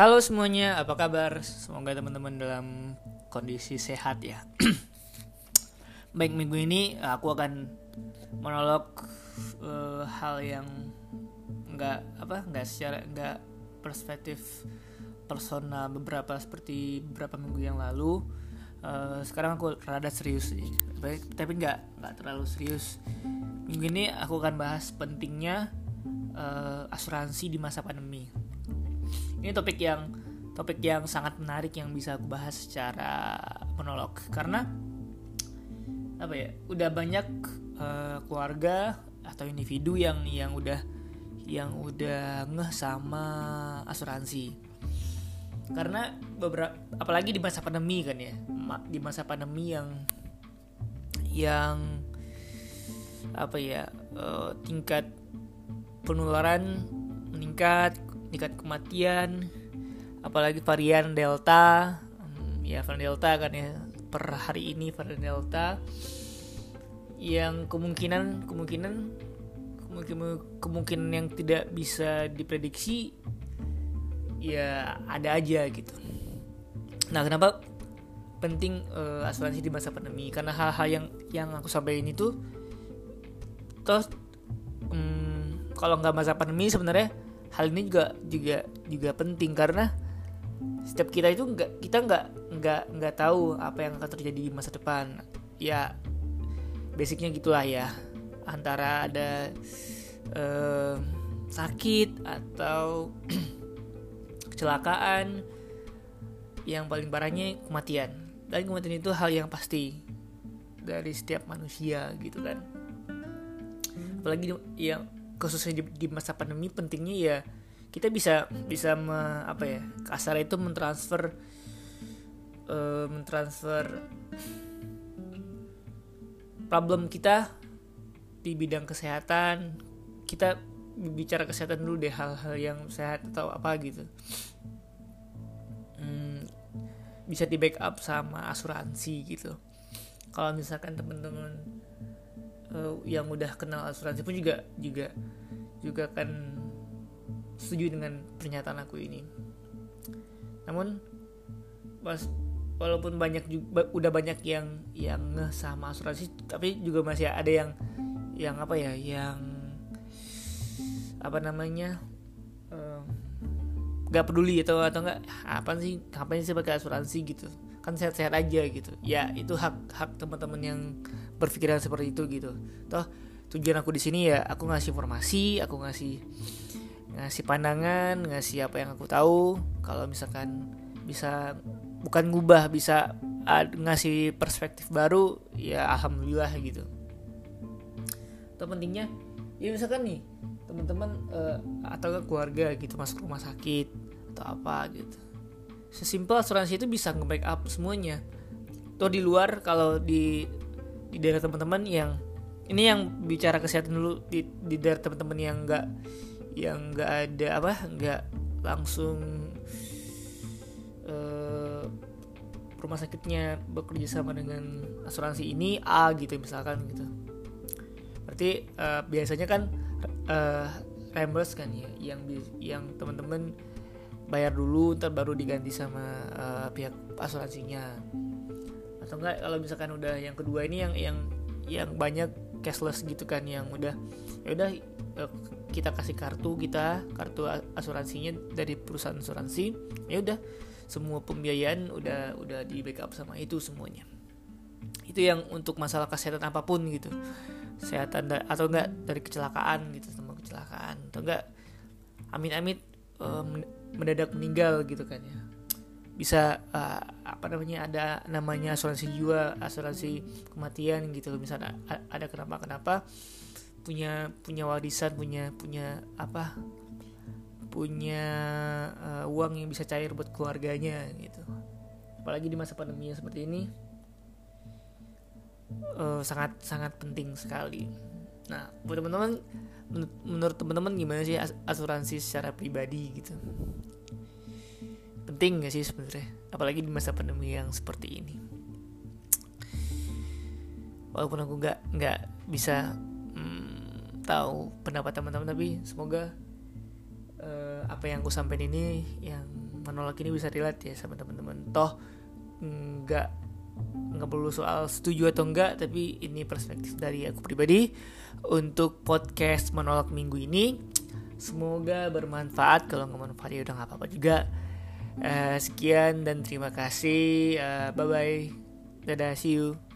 Halo semuanya, apa kabar? Semoga teman-teman dalam kondisi sehat ya. Baik minggu ini aku akan monolog uh, hal yang nggak apa nggak secara nggak perspektif persona beberapa seperti beberapa minggu yang lalu. Uh, sekarang aku rada serius sih, tapi nggak nggak terlalu serius. Minggu ini aku akan bahas pentingnya uh, asuransi di masa pandemi ini topik yang topik yang sangat menarik yang bisa aku bahas secara monolog. Karena apa ya udah banyak uh, keluarga atau individu yang yang udah yang udah ngeh sama asuransi. Karena beberapa apalagi di masa pandemi kan ya di masa pandemi yang yang apa ya uh, tingkat penularan meningkat tingkat kematian apalagi varian delta. Hmm, ya varian delta kan ya per hari ini varian delta. Yang kemungkinan kemungkinan kemungkinan kemungkinan yang tidak bisa diprediksi ya ada aja gitu. Nah kenapa penting uh, asuransi di masa pandemi? Karena hal-hal yang yang aku sampaikan itu terus um, kalau nggak masa pandemi sebenarnya hal ini juga juga juga penting karena setiap kita itu nggak kita nggak nggak nggak tahu apa yang akan terjadi di masa depan. Ya basicnya gitulah ya. Antara ada uh, sakit atau kecelakaan yang paling parahnya kematian. Dan kematian itu hal yang pasti dari setiap manusia gitu kan. Apalagi yang khususnya di, di masa pandemi pentingnya ya kita bisa bisa me, apa ya kasar itu mentransfer uh, mentransfer problem kita di bidang kesehatan. Kita bicara kesehatan dulu deh hal-hal yang sehat atau apa gitu. Hmm, bisa di backup sama asuransi gitu. Kalau misalkan teman-teman uh, yang udah kenal asuransi pun juga juga juga kan setuju dengan pernyataan aku ini. Namun pas walaupun banyak juga udah banyak yang yang ngeh sama asuransi tapi juga masih ada yang yang apa ya yang apa namanya um, gak peduli atau atau enggak apa sih ngapain sih pakai asuransi gitu kan sehat-sehat aja gitu. Ya itu hak hak teman-teman yang berpikiran seperti itu gitu. Toh tujuan aku di sini ya aku ngasih informasi aku ngasih ngasih pandangan ngasih apa yang aku tahu. Kalau misalkan bisa bukan ngubah bisa ngasih perspektif baru ya alhamdulillah gitu. Atau pentingnya ya misalkan nih teman-teman uh, atau keluarga gitu masuk rumah sakit atau apa gitu sesimpel asuransi itu bisa nge-backup semuanya. Tuh di luar kalau di di daerah teman-teman yang ini yang bicara kesehatan dulu di, di daerah teman-teman yang enggak yang enggak ada apa enggak langsung uh, rumah sakitnya bekerja sama dengan asuransi ini A gitu misalkan gitu. Berarti uh, biasanya kan uh, reimburse kan ya yang yang teman-teman bayar dulu ntar baru diganti sama uh, pihak asuransinya. Atau enggak kalau misalkan udah yang kedua ini yang yang yang banyak cashless gitu kan yang udah ya udah uh, kita kasih kartu kita kartu asuransinya dari perusahaan asuransi ya udah semua pembiayaan udah udah di backup sama itu semuanya. Itu yang untuk masalah kesehatan apa pun gitu. Kesehatan atau enggak dari kecelakaan gitu sama kecelakaan. Atau enggak amit-amit um, mendadak meninggal gitu kan ya. Bisa uh, apa namanya ada namanya asuransi jiwa asuransi kematian gitu. Misalnya ada kenapa kenapa punya punya warisan punya punya apa punya uh, uang yang bisa cair buat keluarganya gitu. Apalagi di masa pandemi seperti ini uh, sangat sangat penting sekali nah buat teman-teman menurut teman-teman gimana sih asuransi secara pribadi gitu? Penting gak sih sebenarnya? Apalagi di masa pandemi yang seperti ini. Walaupun aku nggak nggak bisa hmm, tahu pendapat teman-teman tapi semoga uh, apa yang aku sampaikan ini yang menolak ini bisa relate ya sama teman-teman. Toh nggak nggak perlu soal setuju atau enggak tapi ini perspektif dari aku pribadi. Untuk podcast menolak minggu ini semoga bermanfaat. Kalau nggak manfaat ya udah nggak apa-apa juga. Uh, sekian dan terima kasih. Uh, bye bye dadah see you